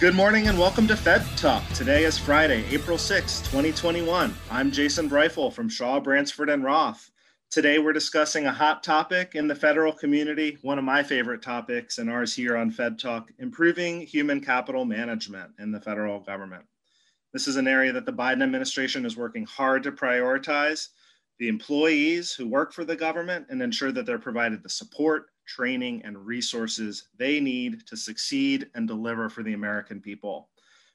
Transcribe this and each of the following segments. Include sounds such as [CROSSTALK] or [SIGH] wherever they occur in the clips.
Good morning and welcome to Fed Talk. Today is Friday, April 6, 2021. I'm Jason Briefel from Shaw, Bransford, and Roth. Today we're discussing a hot topic in the federal community, one of my favorite topics and ours here on Fed Talk, improving human capital management in the federal government. This is an area that the Biden administration is working hard to prioritize the employees who work for the government and ensure that they're provided the support, training, and resources they need to succeed and deliver for the American people.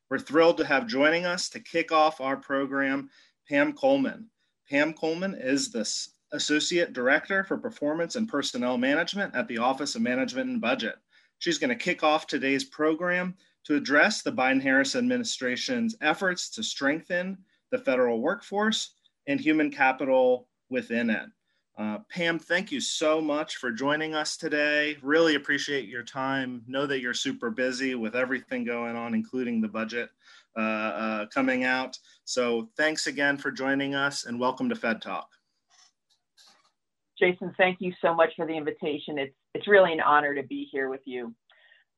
We're thrilled to have joining us to kick off our program Pam Coleman. Pam Coleman is the Associate Director for Performance and Personnel Management at the Office of Management and Budget. She's going to kick off today's program to address the Biden Harris administration's efforts to strengthen the federal workforce and human capital within it. Uh, Pam, thank you so much for joining us today. Really appreciate your time. Know that you're super busy with everything going on, including the budget uh, uh, coming out. So thanks again for joining us and welcome to Fed Talk. Jason, thank you so much for the invitation. It's, it's really an honor to be here with you.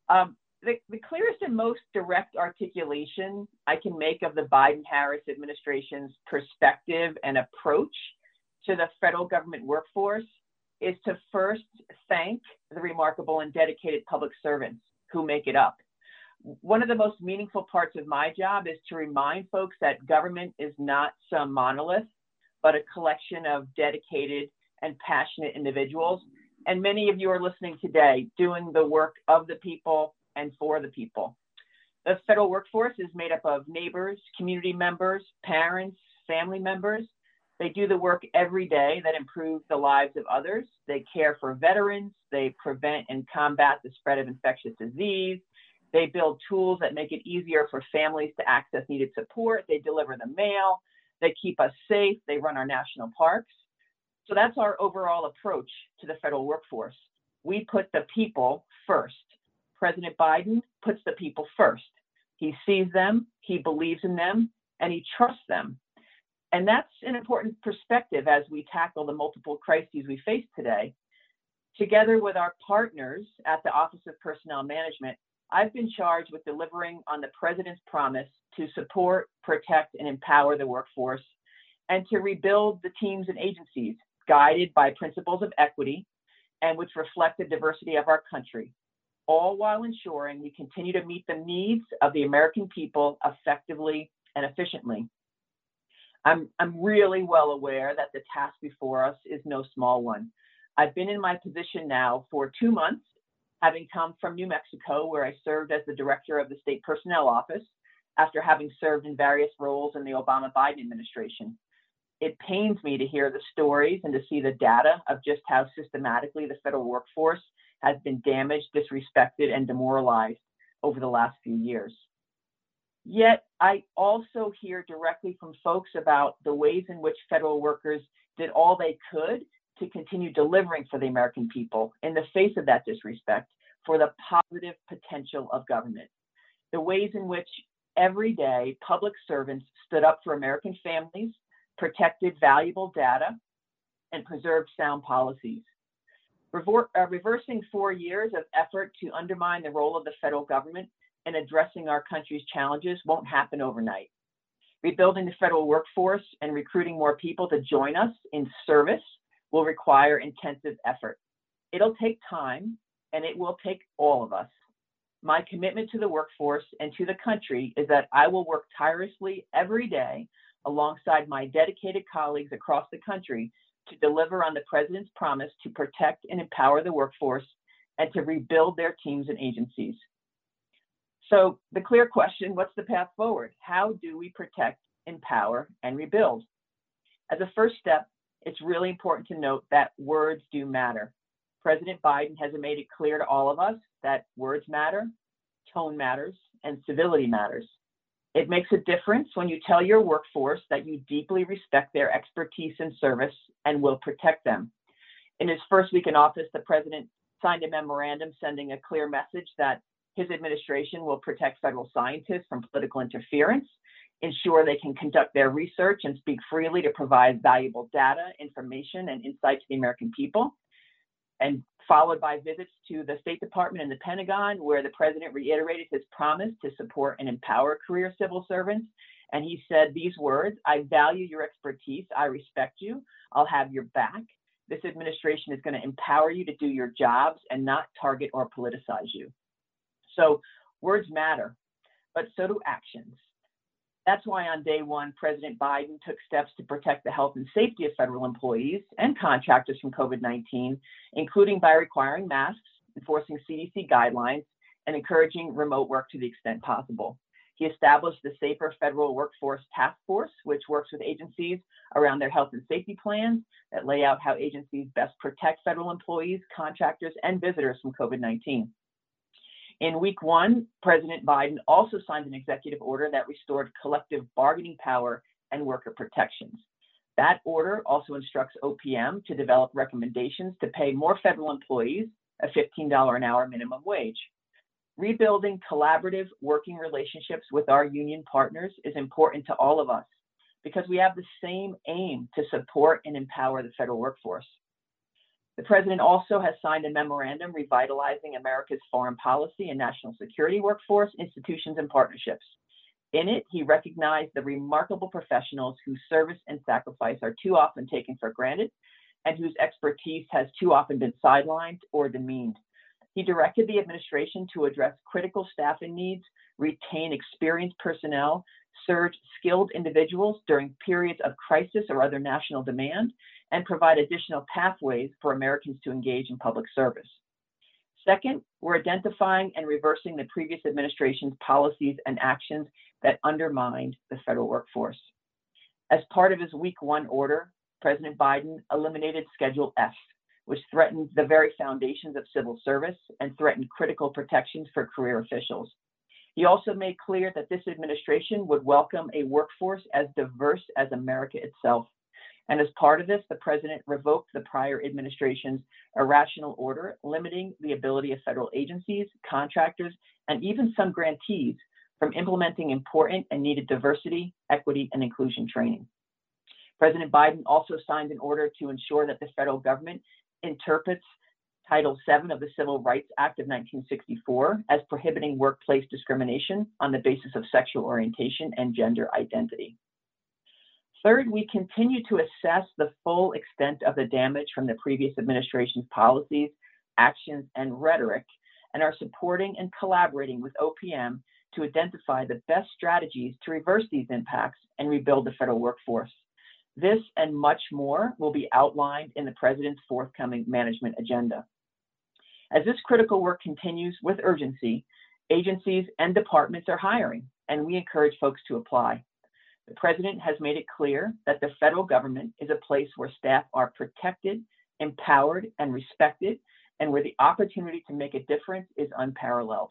Um, the, the clearest and most direct articulation I can make of the Biden Harris administration's perspective and approach to the federal government workforce is to first thank the remarkable and dedicated public servants who make it up. One of the most meaningful parts of my job is to remind folks that government is not some monolith, but a collection of dedicated and passionate individuals. And many of you are listening today doing the work of the people and for the people. The federal workforce is made up of neighbors, community members, parents, family members, they do the work every day that improves the lives of others. They care for veterans. They prevent and combat the spread of infectious disease. They build tools that make it easier for families to access needed support. They deliver the mail. They keep us safe. They run our national parks. So that's our overall approach to the federal workforce. We put the people first. President Biden puts the people first. He sees them, he believes in them, and he trusts them and that's an important perspective as we tackle the multiple crises we face today. Together with our partners at the Office of Personnel Management, I've been charged with delivering on the President's promise to support, protect, and empower the workforce and to rebuild the teams and agencies guided by principles of equity and which reflect the diversity of our country, all while ensuring we continue to meet the needs of the American people effectively and efficiently. I'm, I'm really well aware that the task before us is no small one. I've been in my position now for two months, having come from New Mexico, where I served as the director of the State Personnel Office after having served in various roles in the Obama Biden administration. It pains me to hear the stories and to see the data of just how systematically the federal workforce has been damaged, disrespected, and demoralized over the last few years. Yet I also hear directly from folks about the ways in which federal workers did all they could to continue delivering for the American people in the face of that disrespect for the positive potential of government. The ways in which every day public servants stood up for American families, protected valuable data, and preserved sound policies. Revor- uh, reversing four years of effort to undermine the role of the federal government and addressing our country's challenges won't happen overnight. Rebuilding the federal workforce and recruiting more people to join us in service will require intensive effort. It'll take time and it will take all of us. My commitment to the workforce and to the country is that I will work tirelessly every day alongside my dedicated colleagues across the country to deliver on the President's promise to protect and empower the workforce and to rebuild their teams and agencies. So, the clear question what's the path forward? How do we protect, empower, and rebuild? As a first step, it's really important to note that words do matter. President Biden has made it clear to all of us that words matter, tone matters, and civility matters. It makes a difference when you tell your workforce that you deeply respect their expertise and service and will protect them. In his first week in office, the president signed a memorandum sending a clear message that his administration will protect federal scientists from political interference, ensure they can conduct their research and speak freely to provide valuable data, information, and insight to the American people, and followed by visits to the State Department and the Pentagon, where the president reiterated his promise to support and empower career civil servants. And he said these words I value your expertise, I respect you, I'll have your back. This administration is going to empower you to do your jobs and not target or politicize you. So, words matter, but so do actions. That's why on day one, President Biden took steps to protect the health and safety of federal employees and contractors from COVID 19, including by requiring masks, enforcing CDC guidelines, and encouraging remote work to the extent possible. He established the Safer Federal Workforce Task Force, which works with agencies around their health and safety plans that lay out how agencies best protect federal employees, contractors, and visitors from COVID 19. In week one, President Biden also signed an executive order that restored collective bargaining power and worker protections. That order also instructs OPM to develop recommendations to pay more federal employees a $15 an hour minimum wage. Rebuilding collaborative working relationships with our union partners is important to all of us because we have the same aim to support and empower the federal workforce. The president also has signed a memorandum revitalizing America's foreign policy and national security workforce, institutions, and partnerships. In it, he recognized the remarkable professionals whose service and sacrifice are too often taken for granted and whose expertise has too often been sidelined or demeaned. He directed the administration to address critical staffing needs, retain experienced personnel, surge skilled individuals during periods of crisis or other national demand, and provide additional pathways for Americans to engage in public service. Second, we're identifying and reversing the previous administration's policies and actions that undermined the federal workforce. As part of his week one order, President Biden eliminated Schedule F, which threatened the very foundations of civil service and threatened critical protections for career officials. He also made clear that this administration would welcome a workforce as diverse as America itself and as part of this, the president revoked the prior administration's irrational order limiting the ability of federal agencies, contractors, and even some grantees from implementing important and needed diversity, equity, and inclusion training. President Biden also signed an order to ensure that the federal government interprets Title VII of the Civil Rights Act of 1964 as prohibiting workplace discrimination on the basis of sexual orientation and gender identity. Third, we continue to assess the full extent of the damage from the previous administration's policies, actions, and rhetoric, and are supporting and collaborating with OPM to identify the best strategies to reverse these impacts and rebuild the federal workforce. This and much more will be outlined in the President's forthcoming management agenda. As this critical work continues with urgency, agencies and departments are hiring, and we encourage folks to apply. The president has made it clear that the federal government is a place where staff are protected, empowered, and respected, and where the opportunity to make a difference is unparalleled.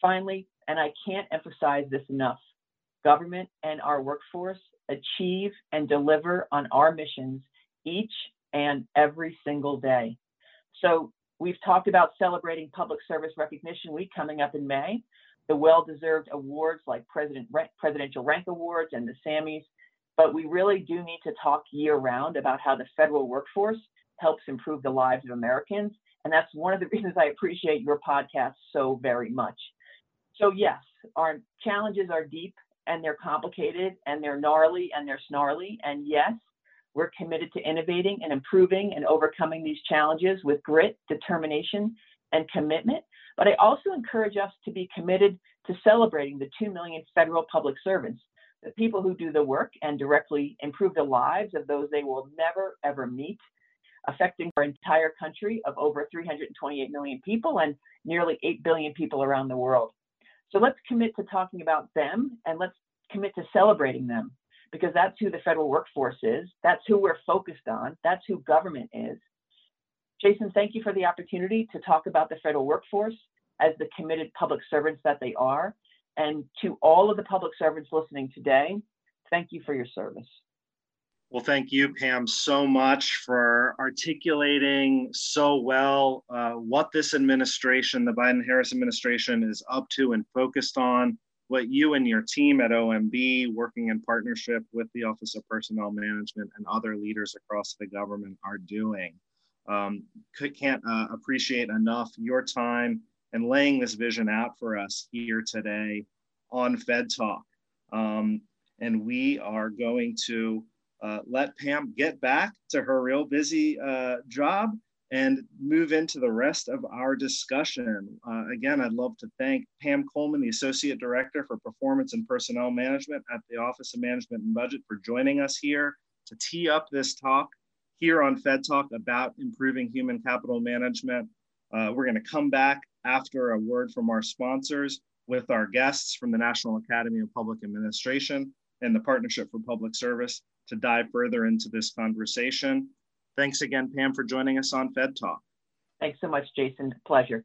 Finally, and I can't emphasize this enough, government and our workforce achieve and deliver on our missions each and every single day. So we've talked about celebrating Public Service Recognition Week coming up in May the well-deserved awards like President Presidential Rank Awards and the Sammys, but we really do need to talk year-round about how the federal workforce helps improve the lives of Americans, and that's one of the [LAUGHS] reasons I appreciate your podcast so very much. So yes, our challenges are deep and they're complicated and they're gnarly and they're snarly, and yes, we're committed to innovating and improving and overcoming these challenges with grit, determination, and commitment. But I also encourage us to be committed to celebrating the 2 million federal public servants, the people who do the work and directly improve the lives of those they will never, ever meet, affecting our entire country of over 328 million people and nearly 8 billion people around the world. So let's commit to talking about them and let's commit to celebrating them because that's who the federal workforce is. That's who we're focused on. That's who government is. Jason, thank you for the opportunity to talk about the federal workforce as the committed public servants that they are. And to all of the public servants listening today, thank you for your service. Well, thank you, Pam, so much for articulating so well uh, what this administration, the Biden Harris administration, is up to and focused on, what you and your team at OMB, working in partnership with the Office of Personnel Management and other leaders across the government, are doing. Um, can't uh, appreciate enough your time and laying this vision out for us here today on Fed Talk. Um, and we are going to uh, let Pam get back to her real busy uh, job and move into the rest of our discussion. Uh, again, I'd love to thank Pam Coleman, the Associate Director for Performance and Personnel Management at the Office of Management and Budget, for joining us here to tee up this talk here on Fed Talk about improving human capital management. Uh, we're going to come back after a word from our sponsors with our guests from the National Academy of Public Administration and the Partnership for Public Service to dive further into this conversation. Thanks again, Pam, for joining us on Fed Talk. Thanks so much, Jason. Pleasure.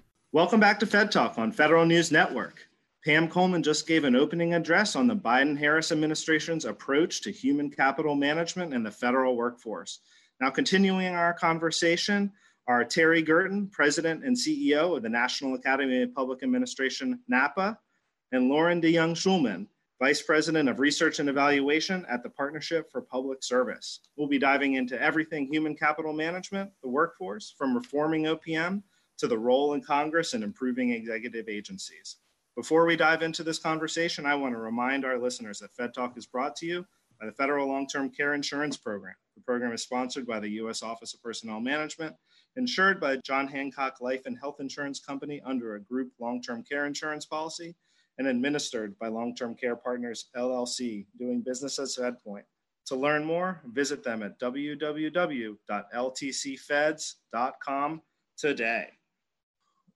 Welcome back to Fed Talk on Federal News Network. Pam Coleman just gave an opening address on the Biden Harris administration's approach to human capital management and the federal workforce. Now, continuing our conversation are Terry Gerton, President and CEO of the National Academy of Public Administration, NAPA, and Loren DeJonge Schulman, Vice President of Research and Evaluation at the Partnership for Public Service. We'll be diving into everything human capital management, the workforce, from reforming OPM to the role in Congress in improving executive agencies. Before we dive into this conversation, I want to remind our listeners that Fed Talk is brought to you by the Federal Long Term Care Insurance Program. The program is sponsored by the U.S. Office of Personnel Management, insured by John Hancock Life and Health Insurance Company under a group long term care insurance policy, and administered by Long Term Care Partners LLC, doing business as FedPoint. To learn more, visit them at www.ltcfeds.com today.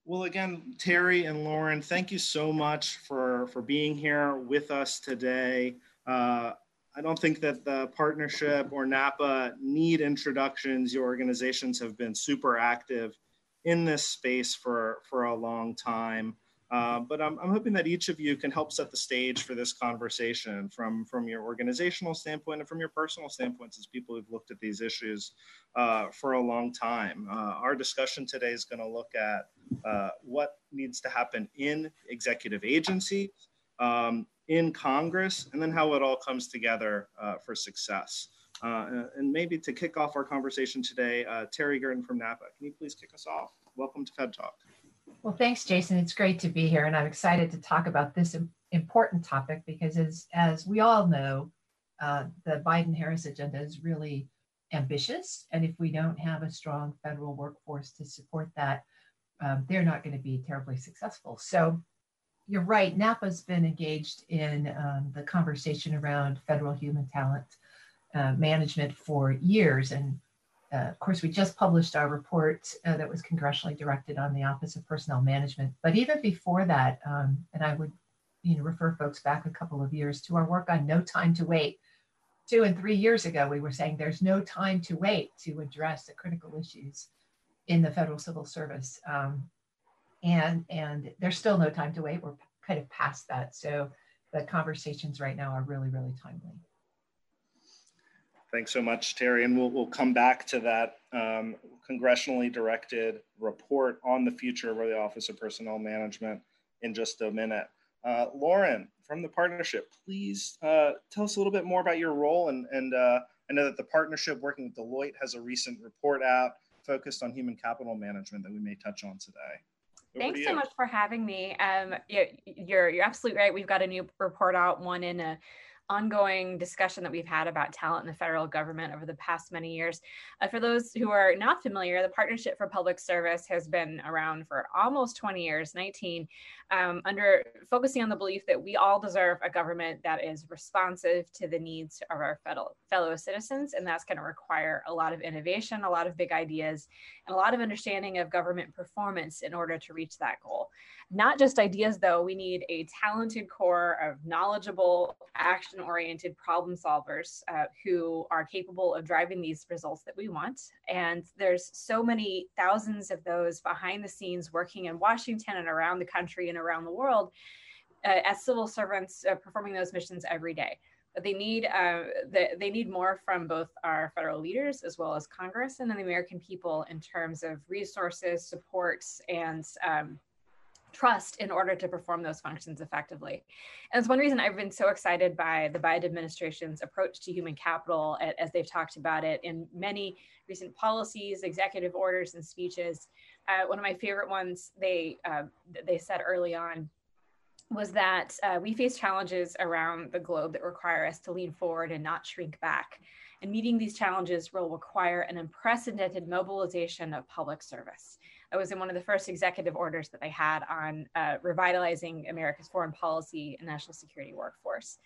Well, again, Terry and Loren, thank you so much for, for being here with us today. Uh, I don't think that the partnership or NAPA need introductions. Your organizations have been super active in this space for, for a long time. Uh, but I'm, I'm hoping that each of you can help set the stage for this conversation from, from your organizational standpoint and from your personal standpoints as people who've looked at these issues uh, for a long time. Uh, our discussion today is going to look at uh, what needs to happen in executive agencies, um, in Congress, and then how it all comes together uh, for success. and maybe to kick off our conversation today, Terry Gerton from NAPA, can you please kick us off? Welcome to Fed Talk. Well, thanks, Jason. It's great to be here, and I'm excited to talk about this important topic because, as as we all know, uh, the Biden-Harris agenda is really ambitious, and if we don't have a strong federal workforce to support that, um, they're not going to be terribly successful. So, you're right. NAPA's been engaged in um, the conversation around federal human talent uh, management for years, and uh, of course, we just published our report uh, that was congressionally directed on the Office of Personnel Management. But even before that, um, and I would, you know, refer folks back a couple of years to our work on No Time to Wait. Two and three years ago, we were saying there's no time to wait to address the critical issues in the federal civil service, um, and and there's still no time to wait. We're kind of past that, so the conversations right now are really really timely. Thanks so much, Terry. And we'll, we'll come back to that um, congressionally directed report on the future of the Office of Personnel Management in just a minute. Uh, Loren, from the partnership, please uh, tell us a little bit more about your role. And, and uh, I know that the partnership working with Deloitte has a recent report out focused on human capital management that we may touch on today. Over Thanks so much for having me. Um, you're, you're absolutely right. We've got a new report out, one in a ongoing discussion that we've had about talent in the federal government over the past many years. Uh, for those who are not familiar, the Partnership for Public Service has been around for almost 20 years, 19, um, under focusing on the belief that we all deserve a government that is responsive to the needs of our fellow, fellow citizens. And that's going to require a lot of innovation, a lot of big ideas, and a lot of understanding of government performance in order to reach that goal. Not just ideas, though, we need a talented core of knowledgeable, action oriented problem solvers uh, who are capable of driving these results that we want. And there's so many thousands of those behind the scenes working in Washington and around the country and around the world uh, as civil servants uh, performing those missions every day. But they need uh, the, they need more from both our federal leaders as well as Congress and then the American people in terms of resources, supports, and um, trust in order to perform those functions effectively. And it's one reason I've been so excited by the Biden administration's approach to human capital as they've talked about it in many recent policies, executive orders, and speeches. Uh, one of my favorite ones they uh, they said early on was that uh, we face challenges around the globe that require us to lean forward and not shrink back. And meeting these challenges will require an unprecedented mobilization of public service. It was in one of the first executive orders that they had on uh, revitalizing America's foreign policy and national security workforce.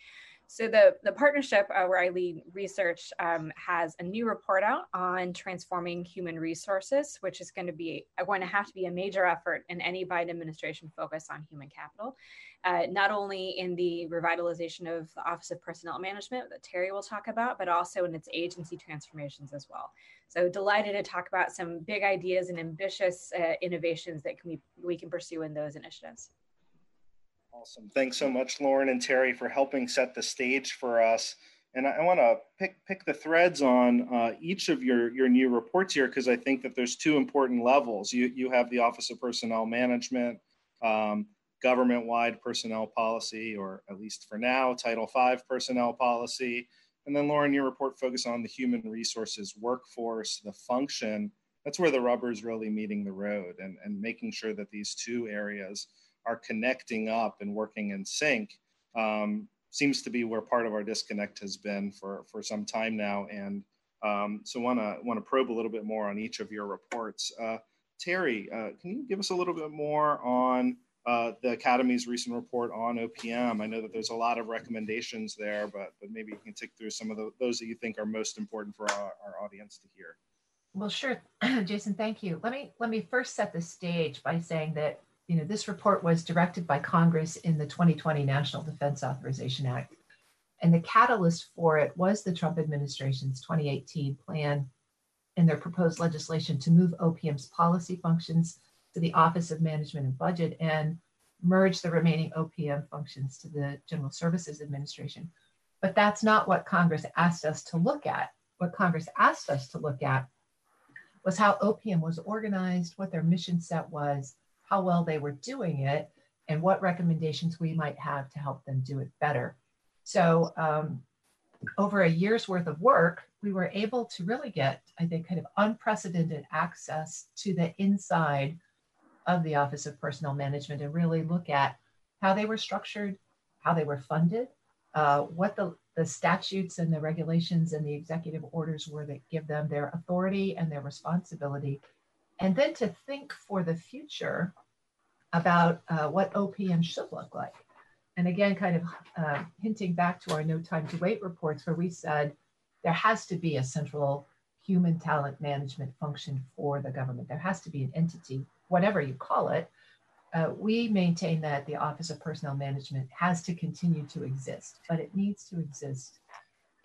So the, the partnership uh, where I lead research um, has a new report out on transforming human resources, which is going to be going to have to be a major effort in any Biden administration focus on human capital, uh, not only in the revitalization of the Office of Personnel Management that Terry will talk about, but also in its agency transformations as well. So delighted to talk about some big ideas and ambitious uh, innovations that can we, we can pursue in those initiatives. Awesome. Thanks so much, Loren and Terry, for helping set the stage for us. And I, I want to pick pick the threads on uh, each of your your new reports here because I think that there's two important levels. You you have the Office of Personnel Management, um, government-wide personnel policy, or at least for now, Title V personnel policy. And then Loren, your report focused on the human resources workforce, the function. That's where the rubber is really meeting the road, and and making sure that these two areas are connecting up and working in sync um, seems to be where part of our disconnect has been for, for some time now. And um, so want to want to probe a little bit more on each of your reports. Uh, Terry, uh, can you give us a little bit more on uh, the Academy's recent report on OPM? I know that there's a lot of recommendations there, but, but maybe you can take through some of the, those that you think are most important for our, our audience to hear. Well, sure, [CLEARS THROAT] Jason. Thank you. Let me let me first set the stage by saying that you know, this report was directed by Congress in the 2020 National Defense Authorization Act. And the catalyst for it was the Trump administration's 2018 plan and their proposed legislation to move OPM's policy functions to the Office of Management and Budget and merge the remaining OPM functions to the General Services Administration. But that's not what Congress asked us to look at. What Congress asked us to look at was how OPM was organized, what their mission set was, how well they were doing it, and what recommendations we might have to help them do it better. So, um, over a year's worth of work, we were able to really get, I think, kind of unprecedented access to the inside of the Office of Personnel Management and really look at how they were structured, how they were funded, uh, what the, the statutes and the regulations and the executive orders were that give them their authority and their responsibility and then to think for the future about uh, what OPM should look like. And again, kind of uh, hinting back to our No Time to Wait reports, where we said there has to be a central human talent management function for the government. There has to be an entity, whatever you call it. Uh, we maintain that the Office of Personnel Management has to continue to exist, but it needs to exist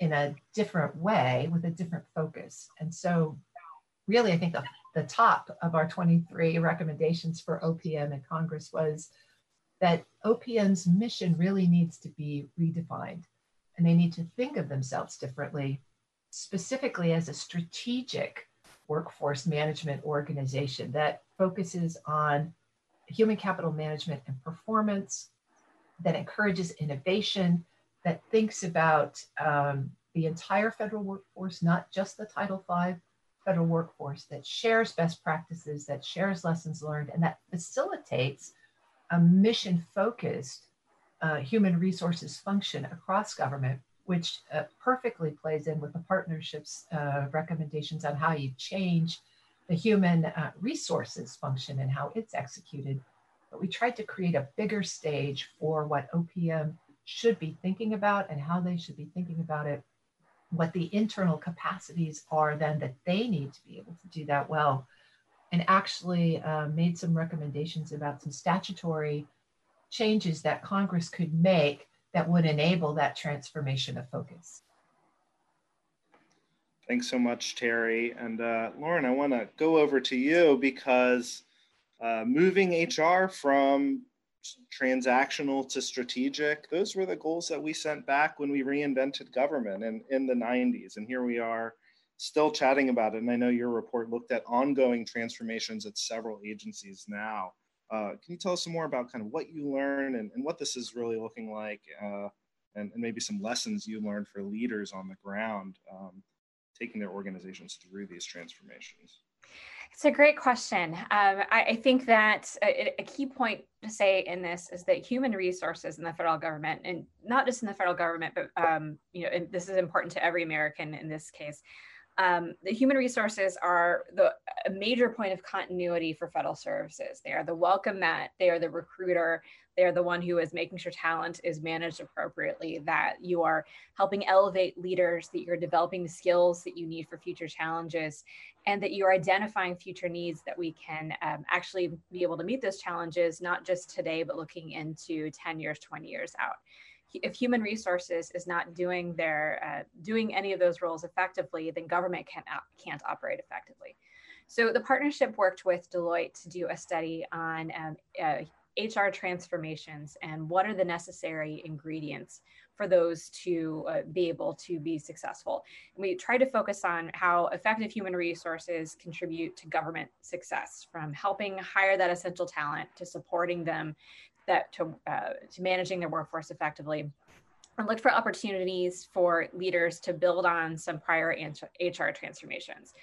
in a different way with a different focus. And so, really, I think the the top of our 23 recommendations for OPM in Congress was that OPM's mission really needs to be redefined and they need to think of themselves differently, specifically as a strategic workforce management organization that focuses on human capital management and performance, that encourages innovation, that thinks about um, the entire federal workforce, not just the Title V federal workforce, that shares best practices, that shares lessons learned, and that facilitates a mission focused uh, human resources function across government, which uh, perfectly plays in with the partnership's uh, recommendations on how you change the human uh, resources function and how it's executed. But we tried to create a bigger stage for what OPM should be thinking about and how they should be thinking about it, what the internal capacities are then that they need to be able to do that well, and actually uh, made some recommendations about some statutory changes that Congress could make that would enable that transformation of focus. Thanks so much, Terry. And uh, Loren, I want to go over to you because uh, moving HR from transactional to strategic, those were the goals that we sent back when we reinvented government in, in the 90s. And here we are still chatting about it. And I know your report looked at ongoing transformations at several agencies now. Uh, can you tell us some more about kind of what you learned and, and what this is really looking like uh, and, and, maybe some lessons you learned for leaders on the ground um, taking their organizations through these transformations? It's a great question. Um, I, I, think that a, a, key point to say in this is that human resources in the federal government, and not just in the federal government, but um, you know, this is important to every American in this case, um, the human resources are the a major point of continuity for federal services. They are the welcome mat. They are the recruiter. They are the one who is making sure talent is managed appropriately. That you are helping elevate leaders. That you're developing the skills that you need for future challenges, and that you are identifying future needs that we can um, actually be able to meet those challenges, not just today, but looking into 10 years, 20 years out if human resources is not doing their uh, doing any of those roles effectively, then government can't can't operate effectively. So the partnership worked with Deloitte to do a study on um, uh, HR transformations and what are the necessary ingredients for those to uh, be able to be successful. And we try to focus on how effective human resources contribute to government success, from helping hire that essential talent to supporting them that to, uh, to managing their workforce effectively and look for opportunities for leaders to build on some prior HR transformations,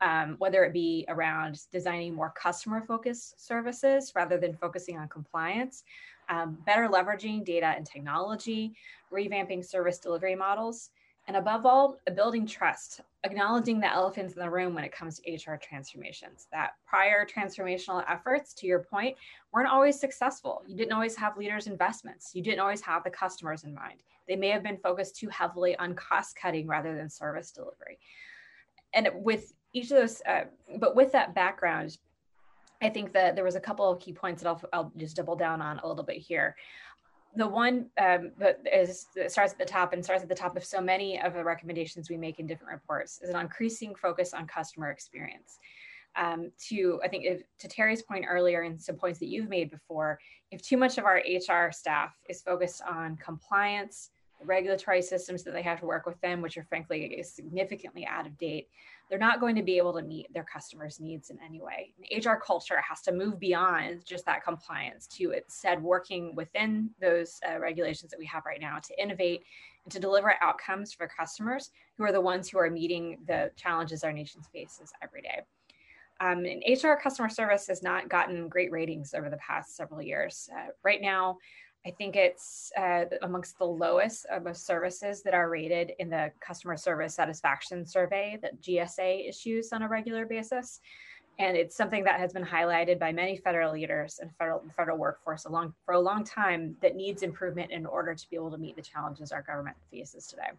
um, whether it be around designing more customer focused services rather than focusing on compliance, um, better leveraging data and technology, revamping service delivery models, and above all, building trust, acknowledging the elephants in the room when it comes to HR transformations. That prior transformational efforts, to your point, weren't always successful. You didn't always have leaders' investments. You didn't always have the customers in mind. They may have been focused too heavily on cost cutting rather than service delivery. And with each of those, uh, but with that background, I think that there was a couple of key points that I'll, I'll just double down on a little bit here the one um, that is that starts at the top and starts at the top of so many of the recommendations we make in different reports is an increasing focus on customer experience. Um, to I think if, to Terry's point earlier and some points that you've made before, if too much of our HR staff is focused on compliance, regulatory systems that they have to work with them, which are frankly significantly out of date, they're not going to be able to meet their customers' needs in any way. And HR culture has to move beyond just that compliance to instead working within those uh, regulations that we have right now to innovate and to deliver outcomes for customers who are the ones who are meeting the challenges our nation faces every day. Um, and HR customer service has not gotten great ratings over the past several years. Uh, right now, I think it's uh, amongst the lowest of services that are rated in the customer service satisfaction survey that GSA issues on a regular basis. And it's something that has been highlighted by many federal leaders and federal federal workforce along for a long time that needs improvement in order to be able to meet the challenges our government faces today.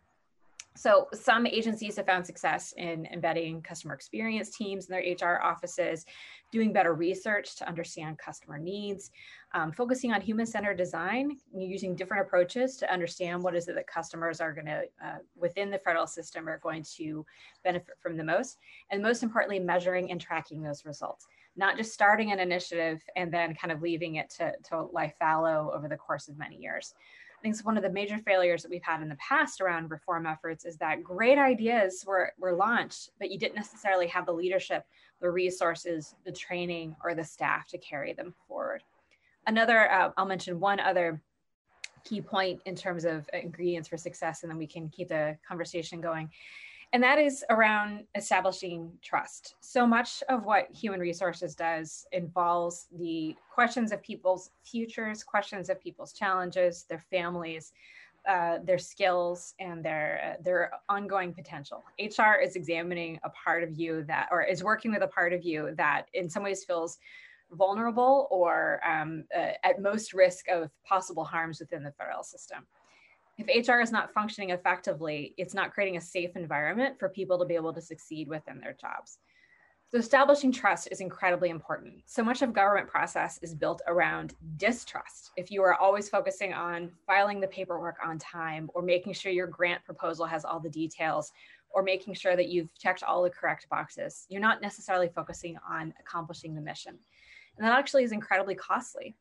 So some agencies have found success in embedding customer experience teams in their HR offices, doing better research to understand customer needs, um, focusing on human-centered design, using different approaches to understand what is it that customers are going to, uh, within the federal system, are going to benefit from the most, and most importantly, measuring and tracking those results. Not just starting an initiative and then kind of leaving it to, to lie fallow over the course of many years. I think one of the major failures that we've had in the past around reform efforts is that great ideas were, were launched, but you didn't necessarily have the leadership, the resources, the training, or the staff to carry them forward. Another, uh, I'll mention one other key point in terms of ingredients for success, and then we can keep the conversation going. And that is around establishing trust. So much of what human resources does involves the questions of people's futures, questions of people's challenges, their families, uh, their skills and their uh, their ongoing potential. HR is examining a part of you that, or is working with a part of you that, in some ways, feels vulnerable or um, uh, at most risk of possible harms within the federal system. If HR is not functioning effectively, it's not creating a safe environment for people to be able to succeed within their jobs. So establishing trust is incredibly important. So much of government process is built around distrust. If you are always focusing on filing the paperwork on time or making sure your grant proposal has all the details or making sure that you've checked all the correct boxes, you're not necessarily focusing on accomplishing the mission. And that actually is incredibly costly.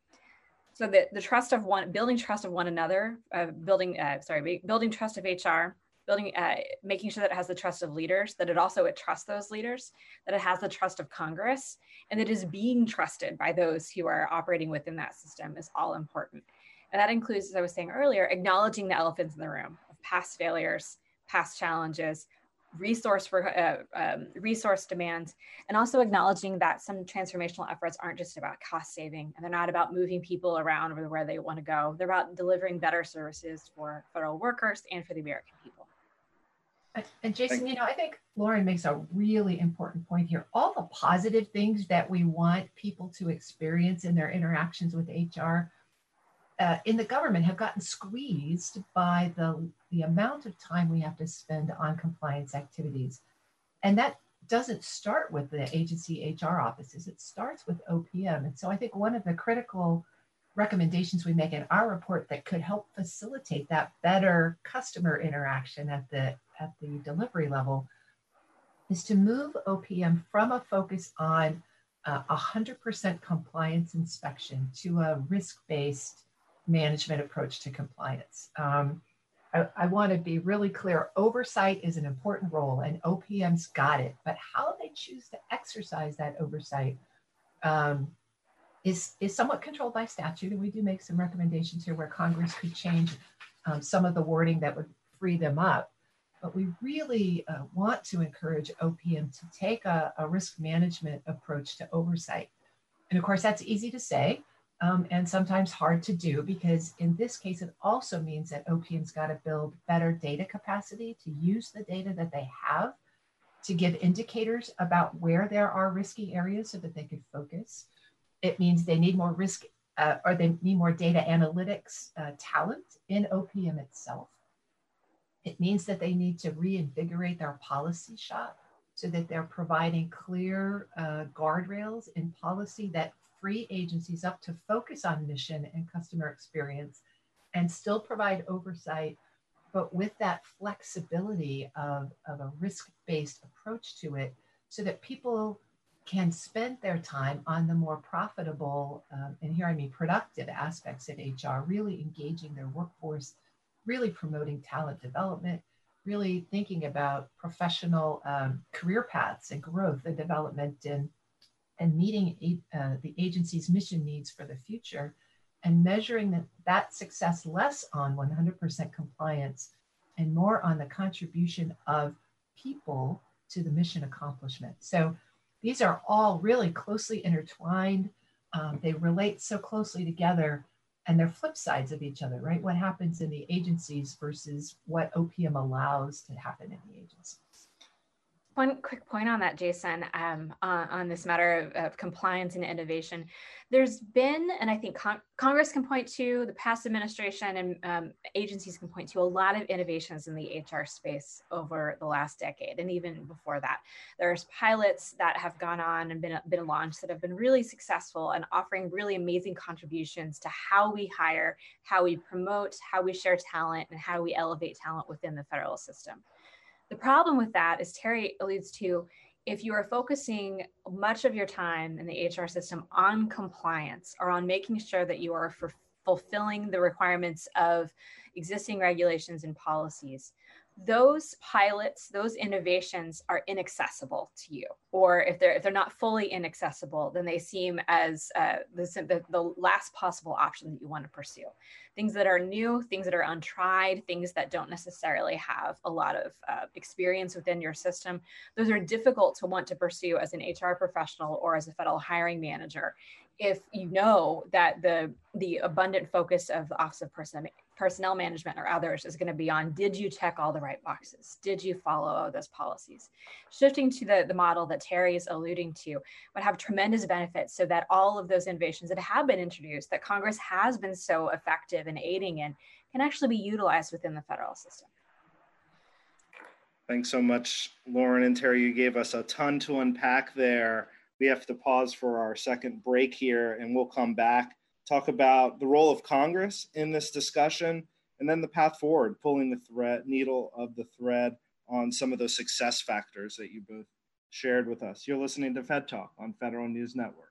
So the, the trust of one, building trust of one another, uh, building, uh, sorry, building trust of HR, building, uh, making sure that it has the trust of leaders, that it also it trusts those leaders, that it has the trust of Congress, and that it is being trusted by those who are operating within that system is all important. And that includes, as I was saying earlier, acknowledging the elephants in the room of past failures, past challenges, resource for uh, um, resource demands, and also acknowledging that some transformational efforts aren't just about cost saving and they're not about moving people around where they want to go. They're about delivering better services for federal workers and for the American people. And Jason, you know, I think Loren makes a really important point here. All the positive things that we want people to experience in their interactions with HR uh, in the government have gotten squeezed by the, the amount of time we have to spend on compliance activities. And that doesn't start with the agency HR offices, it starts with OPM. And so I think one of the critical recommendations we make in our report that could help facilitate that better customer interaction at the at the delivery level is to move OPM from a focus on uh, 100% compliance inspection to a risk-based management approach to compliance. Um, I, I want to be really clear. Oversight is an important role, and OPM's got it. But how they choose to exercise that oversight um, is is somewhat controlled by statute, and we do make some recommendations here where Congress could change um, some of the wording that would free them up. But we really uh, want to encourage OPM to take a, a risk management approach to oversight. And of course, that's easy to say um, and sometimes hard to do because in this case, it also means that OPM's got to build better data capacity to use the data that they have to give indicators about where there are risky areas so that they could focus. It means they need more risk uh, or they need more data analytics uh, talent in OPM itself. It means that they need to reinvigorate their policy shop so that they're providing clear uh, guardrails in policy that free agencies up to focus on mission and customer experience and still provide oversight, but with that flexibility of, of a risk based approach to it so that people can spend their time on the more profitable, um, and here I mean productive aspects of HR, really engaging their workforce, really promoting talent development, really thinking about professional um, career paths and growth and development and and meeting uh, the agency's mission needs for the future and measuring that, that success less on 100% compliance and more on the contribution of people to the mission accomplishment. So these are all really closely intertwined. Um, they relate so closely together and they're flip sides of each other, right? What happens in the agencies versus what OPM allows to happen in the agencies. One quick point on that, Jason, um, on, on, this matter of, of, compliance and innovation. There's been, and I think con- Congress can point to, the past administration and um, agencies can point to a lot of innovations in the HR space over the last decade, and even before that. There's pilots that have gone on and been, been launched that have been really successful and offering really amazing contributions to how we hire, how we promote, how we share talent, and how we elevate talent within the federal system. The problem with that, as Terry alludes to, if you are focusing much of your time in the HR system on compliance or on making sure that you are fulfilling the requirements of existing regulations and policies, those pilots, those innovations are inaccessible to you, or if they're if they're not fully inaccessible, then they seem as uh, the, the, last possible option that you want to pursue. Things that are new, things that are untried, things that don't necessarily have a lot of uh, experience within your system, those are difficult to want to pursue as an HR professional or as a federal hiring manager if you know that the the abundant focus of the office of person personnel management or others is going to be on did you check all the right boxes? Did you follow those policies? Shifting to the, the model that Terry is alluding to would have tremendous benefits so that all of those innovations that have been introduced, that Congress has been so effective in aiding in, can actually be utilized within the federal system. Thanks so much, Loren and Terry. You gave us a ton to unpack there. We have to pause for our second break here, and we'll come back talk about the role of Congress in this discussion, and then the path forward, pulling the thread needle of the thread on some of those success factors that you both shared with us. You're listening to Fed Talk on Federal News Network.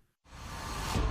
you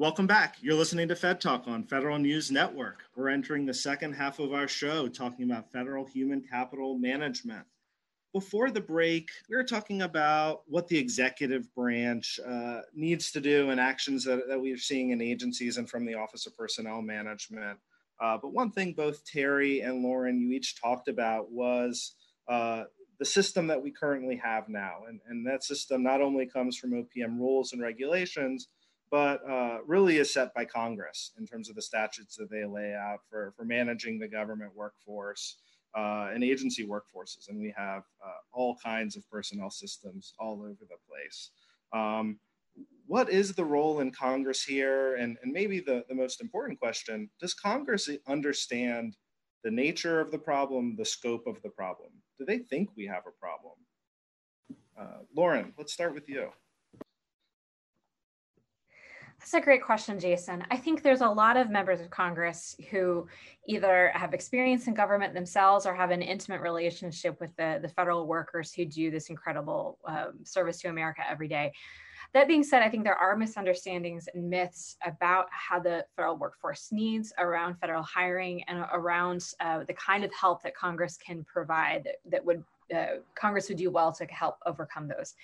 Welcome back. You're listening to Fed Talk on Federal News Network. We're entering the second half of our show talking about federal human capital management. Before the break, we were talking about what the executive branch uh, needs to do and actions that, that we're seeing in agencies and from the Office of Personnel Management. Uh, but one thing both Terry and Loren, you each talked about was uh, the system that we currently have now. And, and that system not only comes from OPM rules and regulations, but uh, really is set by Congress in terms of the statutes that they lay out for, for managing the government workforce uh, and agency workforces. And we have uh, all kinds of personnel systems all over the place. Um, what is the role in Congress here? And, and maybe the, the most important question does Congress understand the nature of the problem, the scope of the problem? Do they think we have a problem? Uh, Loren, let's start with you. That's a great question, Jason. I think there's a lot of members of Congress who either have experience in government themselves or have an intimate relationship with the, the federal workers who do this incredible um, service to America every day. That being said, I think there are misunderstandings and myths about how the federal workforce needs around federal hiring and around uh, the kind of help that Congress can provide that, that would uh, Congress would do well to help overcome those.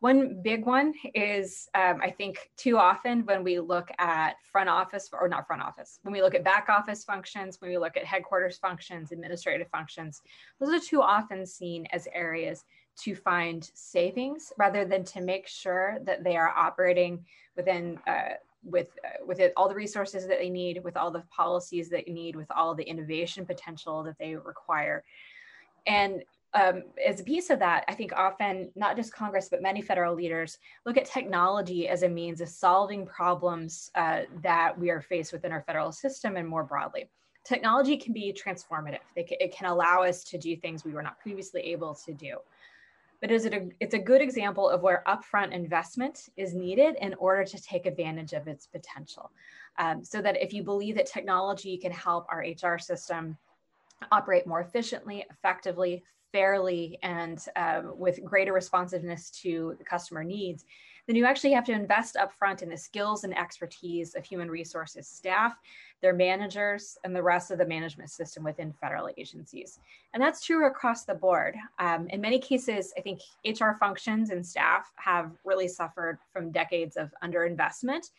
One big one is um, I think too often when we look at front office or not front office, when we look at back office functions, when we look at headquarters functions, administrative functions, those are too often seen as areas to find savings rather than to make sure that they are operating within uh, with uh, with it, all the resources that they need, with all the policies that you need, with all the innovation potential that they require. And um, as a piece of that, I think often not just Congress, but many federal leaders look at technology as a means of solving problems uh, that we are faced within our federal system and more broadly. Technology can be transformative. It, it can allow us to do things we were not previously able to do. But is it a, it's a good example of where upfront investment is needed in order to take advantage of its potential. Um, so that if you believe that technology can help our HR system operate more efficiently, effectively, fairly and um, with greater responsiveness to the customer needs, then you actually have to invest upfront in the skills and expertise of human resources staff, their managers, and the rest of the management system within federal agencies. And that's true across the board. Um, in many cases, I think HR functions and staff have really suffered from decades of underinvestment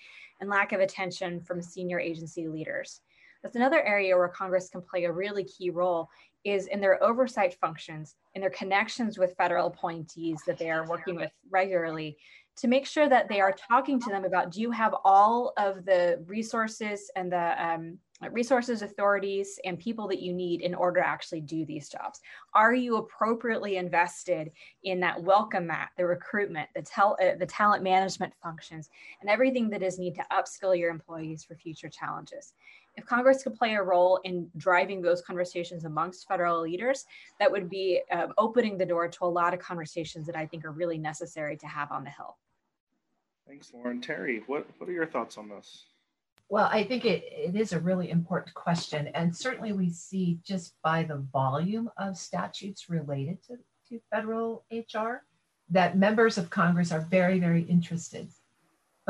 and lack of attention from senior agency leaders. That's another area where Congress can play a really key role is in their oversight functions, in their connections with federal appointees that they are working with regularly, to make sure that they are talking to them about do you have all of the resources and the um, resources, authorities, and people that you need in order to actually do these jobs? Are you appropriately invested in that welcome mat, the recruitment, the, tel- uh, the talent management functions, and everything that is needed to upskill your employees for future challenges? If Congress could play a role in driving those conversations amongst federal leaders, that would be uh, opening the door to a lot of conversations that I think are really necessary to have on the Hill. Thanks, Loren. Terry, what, what are your thoughts on this? Well, I think it, it is a really important question. And certainly we see just by the volume of statutes related to, to federal HR that members of Congress are very, very interested.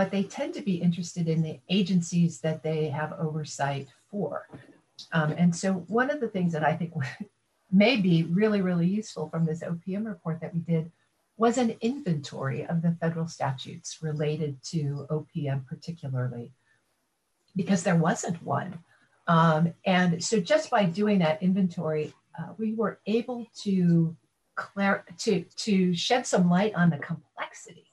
But they tend to be interested in the agencies that they have oversight for. Um, and so, one of the things that I think [LAUGHS] may be really, really useful from this OPM report that we did was an inventory of the federal statutes related to OPM, particularly because there wasn't one. Um, and so just by doing that inventory, uh, we were able to, clar- to, to shed some light on the complexity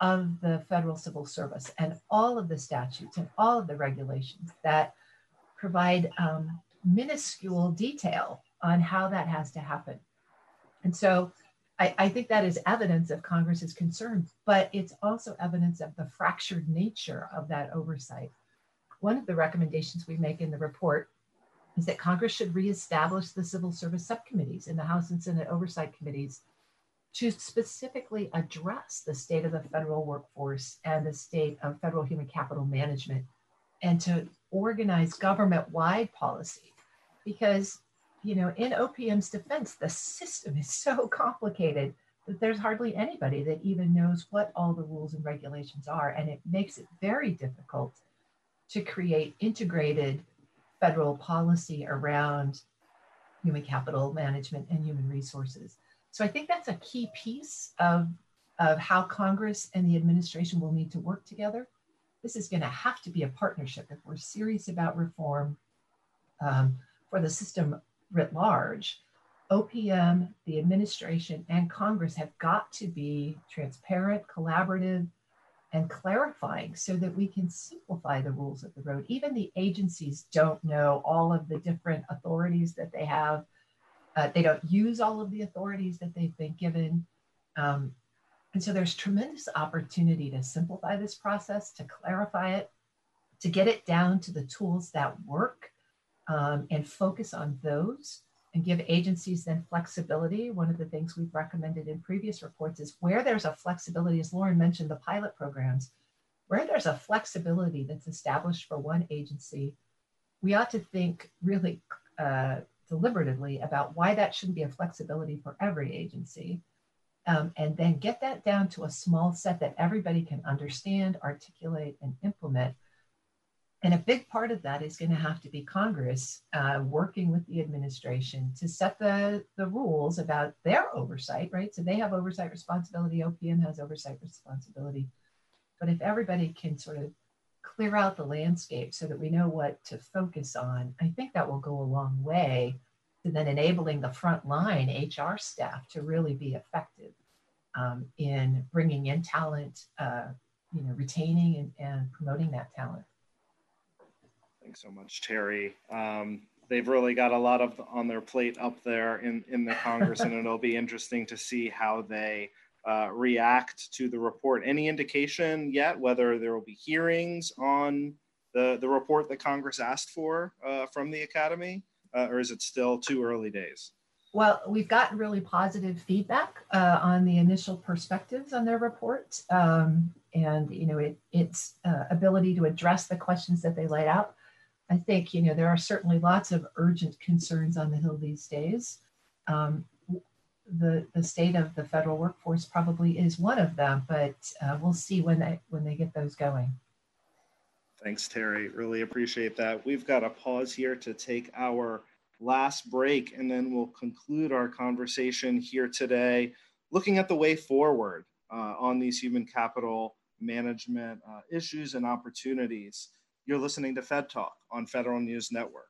of the federal civil service and all of the statutes and all of the regulations that provide um, minuscule detail on how that has to happen. And so I, I, think that is evidence of Congress's concern, but it's also evidence of the fractured nature of that oversight. One of the recommendations we make in the report is that Congress should reestablish the civil service subcommittees in the House and Senate oversight committees to specifically address the state of the federal workforce and the state of federal human capital management and to organize government-wide policy because you know in opm's defense the system is so [LAUGHS] complicated that there's hardly anybody that even knows what all the rules and regulations are and it makes it very difficult to create integrated federal policy around human capital management and human resources. So I think that's a key piece of, of how Congress and the administration will need to work together. This is going to have to be a partnership if we're serious about reform um, for the system writ large. OPM, the administration, and Congress have got to be transparent, collaborative, and clarifying so that we can simplify the rules of the road. Even the agencies don't know all of the different authorities that they have. Uh, they don't use all of the authorities that they've been given. Um, and so there's tremendous opportunity to simplify this process, to clarify it, to get it down to the tools that work um, and focus on those and give agencies then flexibility. One of the things we've recommended in previous reports is where there's a flexibility, as Loren mentioned, the pilot programs, where there's a flexibility that's established for one agency, we ought to think really uh, deliberatively about why that shouldn't be a flexibility for every agency. Um, and then get that down to a small set that everybody can understand, articulate, and implement and a big part of that is going to have to be Congress uh, working with the administration to set the, the rules about their oversight, right? So they have oversight responsibility, OPM has oversight responsibility. But if everybody can sort of clear out the landscape so that we know what to focus on, I think that will go a long way to then enabling the frontline HR staff to really be effective um, in bringing in talent, uh, you know, retaining and, and promoting that talent. Thanks so much, Terry. Um, they've really got a lot of on their plate up there in, in the Congress, and it'll be interesting to see how they uh, react to the report. Any indication yet whether there will be hearings on the, the report that Congress asked for uh, from the Academy, uh, or is it still too early days? Well, we've gotten really positive feedback uh, on the initial perspectives on their report, um, and you know it, its uh, ability to address the questions that they laid out. I think, you know, there are certainly lots of urgent concerns on the Hill these days. Um, the, the state of the federal workforce probably is one of them, but uh, we'll see when they, when they get those going. Thanks, Terry. Really appreciate that. We've got a pause here to take our last break, and then we'll conclude our conversation here today, looking at the way forward uh, on these human capital management uh, issues and opportunities. You're listening to Fed Talk on Federal News Network.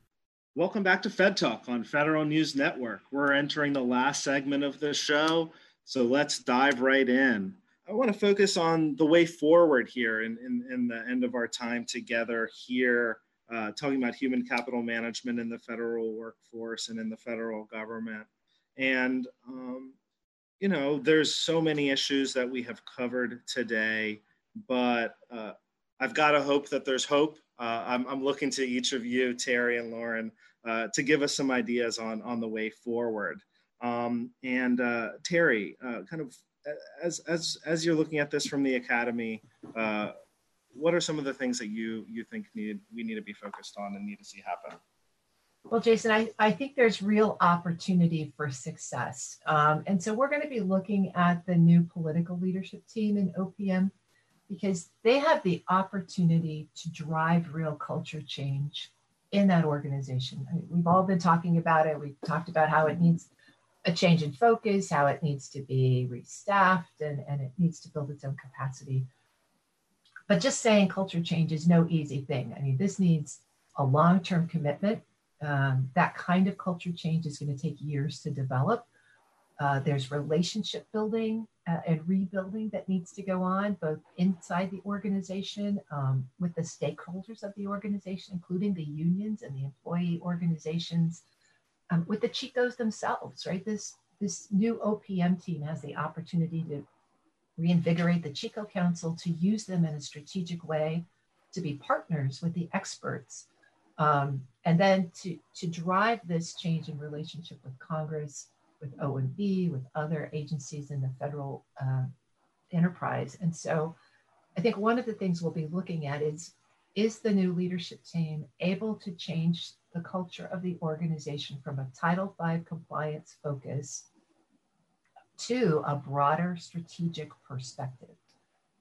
Welcome back to Fed Talk on Federal News Network. We're entering the last segment of the show, so let's dive right in. I want to focus on the way forward here in, in, in the end of our time together here, uh, talking about human capital management in the federal workforce and in the federal government. And, um, you know, there's so many issues that we have covered today, but uh, I've got to hope that there's hope uh, I'm, I'm, looking to each of you, Terry and Loren, uh, to give us some ideas on, on the way forward. Um, and uh, Terry, uh, kind of as, as, as you're looking at this from the Academy, uh, what are some of the things that you, you think need, we need to be focused on and need to see happen? Well, Jason, I, I think there's real opportunity for success. Um, and so we're going to be looking at the new political leadership team in OPM because they have the opportunity to drive real culture change in that organization. I mean, we've all been talking about it. We've talked about how it needs a change in focus, how it needs to be restaffed, and, and it needs to build its own capacity. But just saying culture change is no easy thing. I mean, this needs a long term commitment. Um, that kind of culture change is going to take years to develop. Uh, there's relationship building uh, and rebuilding that needs to go on both inside the organization um, with the stakeholders of the organization, including the unions and the employee organizations, um, with the CHCOs themselves, right? This, this new OPM team has the opportunity to reinvigorate the CHCO Council, to use them in a strategic way, to be partners with the experts, um, and then to, to drive this change in relationship with Congress with OMB, with other agencies in the federal uh, enterprise. And so I think one of the things we'll be looking at is, is the new leadership team able to change the culture of the organization from a Title V compliance focus to a broader strategic perspective?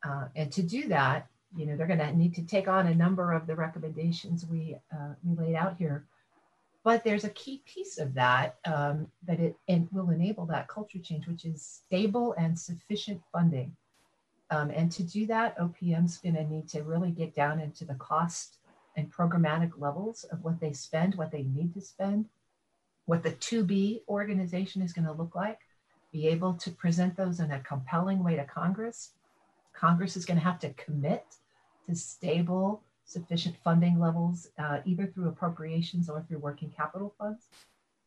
Uh, and to do that, you know, they're going to need to take on a number of the recommendations we, uh, we laid out here but there's a key piece of that um, that it will enable that culture change, which is stable and sufficient funding. Um, and to do that, OPM's going to need to really get down into the cost and programmatic levels of what they spend, what they need to spend, what the to be organization is going to look like, be able to present those in a compelling way to Congress. Congress is going to have to commit to stable sufficient funding levels, uh, either through appropriations or through working capital funds.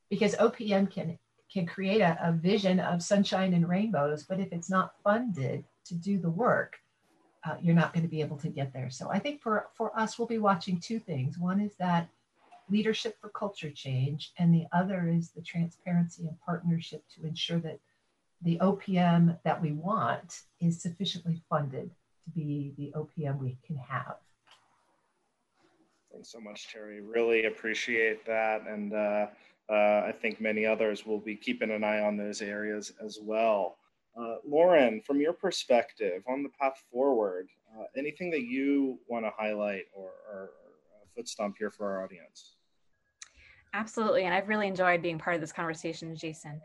Because OPM can, can create a, a vision of sunshine and rainbows, but if it's not funded to do the work, uh, you're not going to be able to get there. So I think for, for us, we'll be watching two things. One is that leadership for culture change, and the other is the transparency and partnership to ensure that the OPM that we want is sufficiently funded to be the OPM we can have. Thanks so much, Terry. Really appreciate that. And uh, uh, I think many others will be keeping an eye on those areas as well. Uh, Loren, from your perspective on the path forward, uh, anything that you want to highlight or, or, foot stomp here for our audience? Absolutely. And I've really enjoyed being part of this conversation, Jason.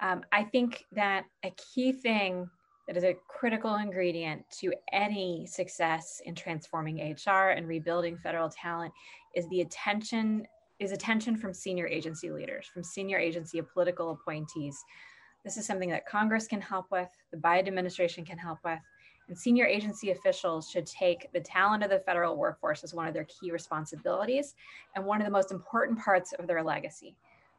Um, I think that a key thing that is a critical ingredient to any success in transforming HR and rebuilding federal talent is the attention is attention from senior agency leaders, from senior agency of political appointees. This is something that Congress can help with, the Biden administration can help with, and senior agency officials should take the talent of the federal workforce as one of their key responsibilities and one of the most important parts of their legacy.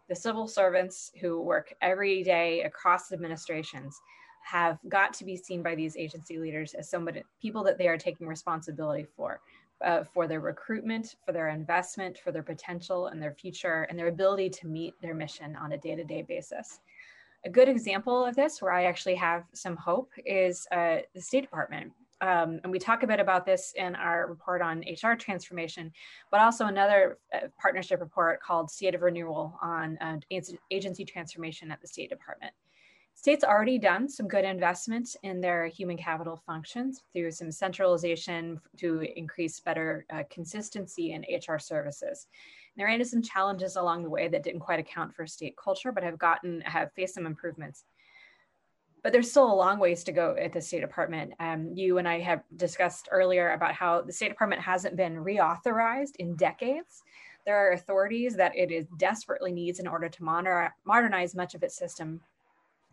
The civil servants who work every day across administrations have got to be seen by these agency leaders as somebody people that they are taking responsibility for uh, for their recruitment for their investment for their potential and their future and their ability to meet their mission on a day-to-day basis a good example of this where i actually have some hope is uh, the state department Um, and we talk a bit about this in our report on HR transformation, but also another uh, partnership report called State of Renewal on uh, agency transformation at the State Department. State's already done some good investments in their human capital functions through some centralization to increase better uh, consistency in HR services. And there into some challenges along the way that didn't quite account for state culture, but have gotten have faced some improvements but there's still a long ways to go at the State Department. Um, you and I have discussed earlier about how the State Department hasn't been reauthorized in decades. There are authorities that it is desperately needs in order to moder- modernize much of its system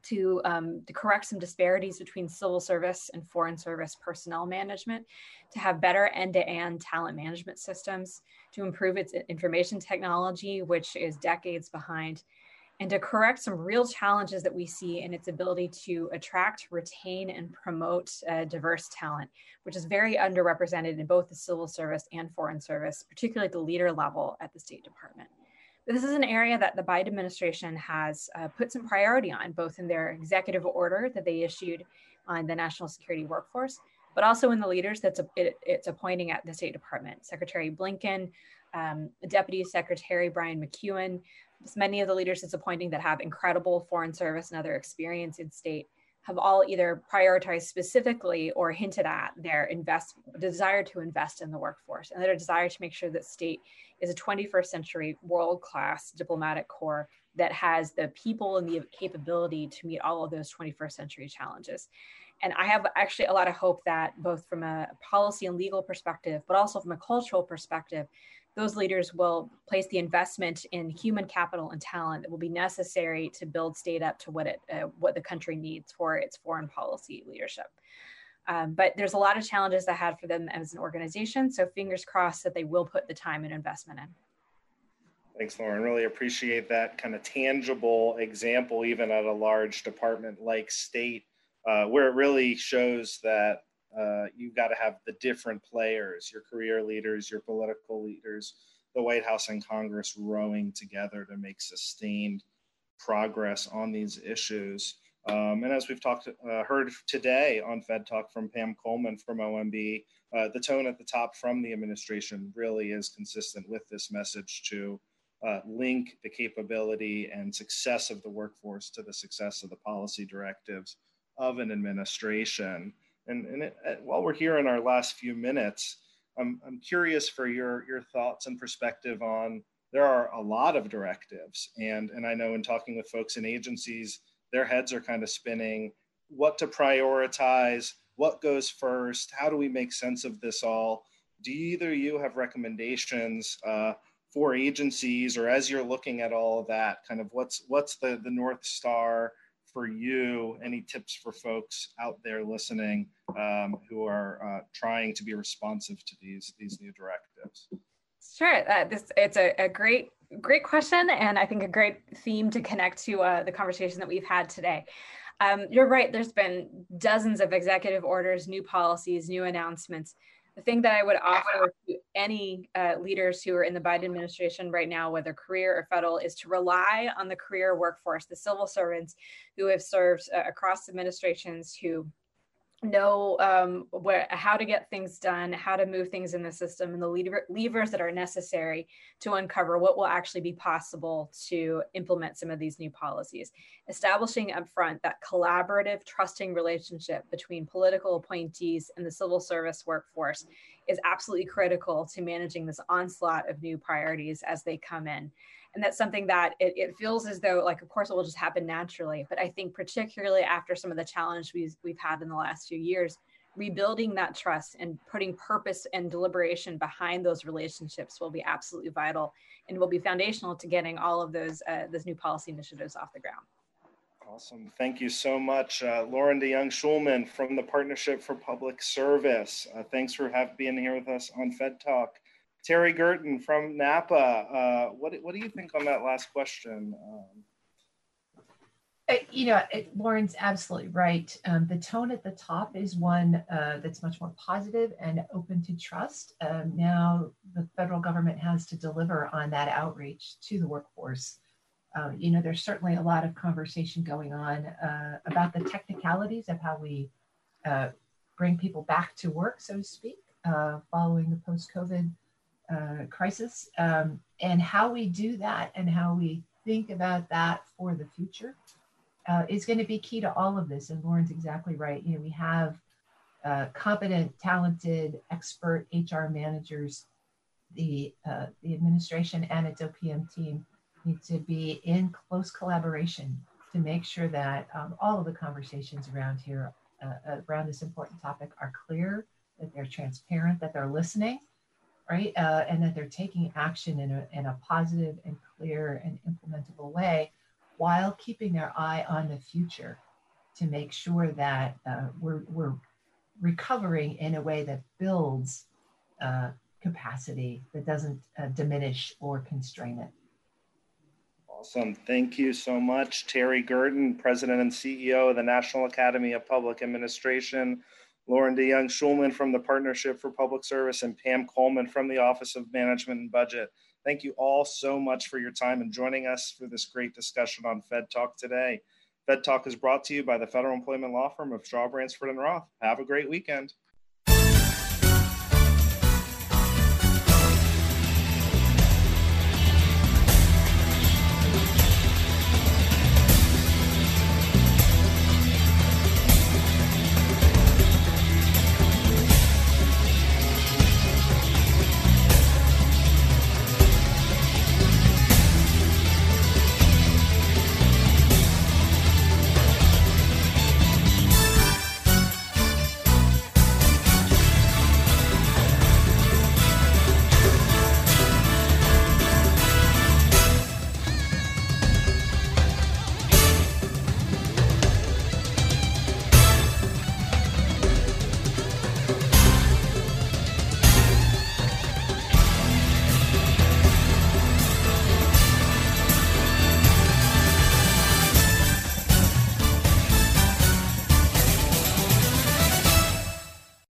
to, um, to correct some disparities between civil service and foreign service personnel management, to have better end-to-end talent management systems, to improve its information technology, which is decades behind, and to correct some real challenges that we see in its ability to attract, retain, and promote uh, diverse talent, which is very underrepresented in both the civil service and foreign service, particularly at the leader level at the State Department. This is an area that the Biden administration has uh, put some priority on, both in their executive order that they issued on the national security workforce, but also in the leaders that's a, it, it's appointing at the State Department. Secretary Blinken, um, Deputy Secretary Brian McKeon, many of the leaders it's appointing that have incredible foreign service and other experience in state have all either prioritized specifically or hinted at their invest desire to invest in the workforce and their desire to make sure that state is a 21st century world class diplomatic corps that has the people and the capability to meet all of those 21st century challenges. And I have actually a lot of hope that both from a policy and legal perspective, but also from a cultural perspective, those leaders will place the investment in human capital and talent that will be necessary to build state up to what it uh, what the country needs for its foreign policy leadership. Um, but there's a lot of challenges ahead for them as an organization. So fingers crossed that they will put the time and investment in. Thanks, Loren. Really appreciate that kind of tangible example, even at a large department like state, uh, where it really shows that uh, you've got to have the different players, your career leaders, your political leaders, the White House and Congress rowing together to make sustained progress on these issues. Um, and as we've talked, uh, heard today on Fed Talk from Pam Coleman from OMB, uh, the tone at the top from the administration really is consistent with this message to uh, link the capability and success of the workforce to the success of the policy directives of an administration. And, and it, uh, while we're here in our last few minutes, I'm, I'm curious for your, your thoughts and perspective on there are a lot of directives. And, and I know in talking with folks in agencies, their heads are kind of spinning what to prioritize, what goes first, how do we make sense of this all? Do either you have recommendations uh, for agencies or as you're looking at all of that, kind of what's, what's the, the North Star for you, any tips for folks out there listening um, who are uh, trying to be responsive to these these new directives? Sure, uh, this it's a, a, great great question, and I think a great theme to connect to uh, the conversation that we've had today. Um, you're right. There's been dozens of executive orders, new policies, new announcements the thing that I would offer to any uh, leaders who are in the Biden administration right now, whether career or federal, is to rely on the career workforce, the civil servants who have served uh, across administrations who know um, where, how to get things done, how to move things in the system, and the lever, levers that are necessary to uncover what will actually be possible to implement some of these new policies. Establishing upfront that collaborative, trusting relationship between political appointees and the civil service workforce is absolutely critical to managing this onslaught of new priorities as they come in. And that's something that it, it, feels as though like of course it will just happen naturally. But i think particularly after some of the challenge we've, we've had in the last few years rebuilding that trust and putting purpose and deliberation behind those relationships will be absolutely vital and will be foundational to getting all of those uh, those new policy initiatives off the ground awesome thank you so much uh, Loren DeJonge Schulman from the partnership for public service uh, thanks for have, being here with us on fed talk Terry Gerton from NAPA. Uh, what, what do you think on that last question? Um, uh, you know, it, Loren's absolutely right. Um, the tone at the top is one uh, that's much more positive and open to trust. Um, now the federal government has to deliver on that outreach to the workforce. Uh, you know, there's certainly a lot of conversation going on uh, about the technicalities of how we uh, bring people back to work, so to speak, uh, following the post-COVID uh, crisis, um, and how we do that and how we think about that for the future is going to be key to all of this. And Loren's exactly right. You know, we have competent, talented, expert HR managers. The the administration and its OPM team need to be in close collaboration to make sure that um, all of the conversations around here uh, around this important topic are clear, that they're transparent, that they're listening, right, uh, and that they're taking action in a, in a positive and clear and implementable way while keeping their eye on the future to make sure that uh, we're, we're recovering in a way that builds uh, capacity, that doesn't uh, diminish or constrain it. Awesome. Thank you so much, Terry Gerton, President and CEO of the National Academy of Public Administration, Loren DeJonge Schulman from the Partnership for Public Service, and Pam Coleman from the Office of Management and Budget. Thank you all so much for your time and joining us for this great discussion on Fed Talk today. Fed Talk is brought to you by the Federal Employment Law Firm of Shaw Bransford and Roth. Have a great weekend.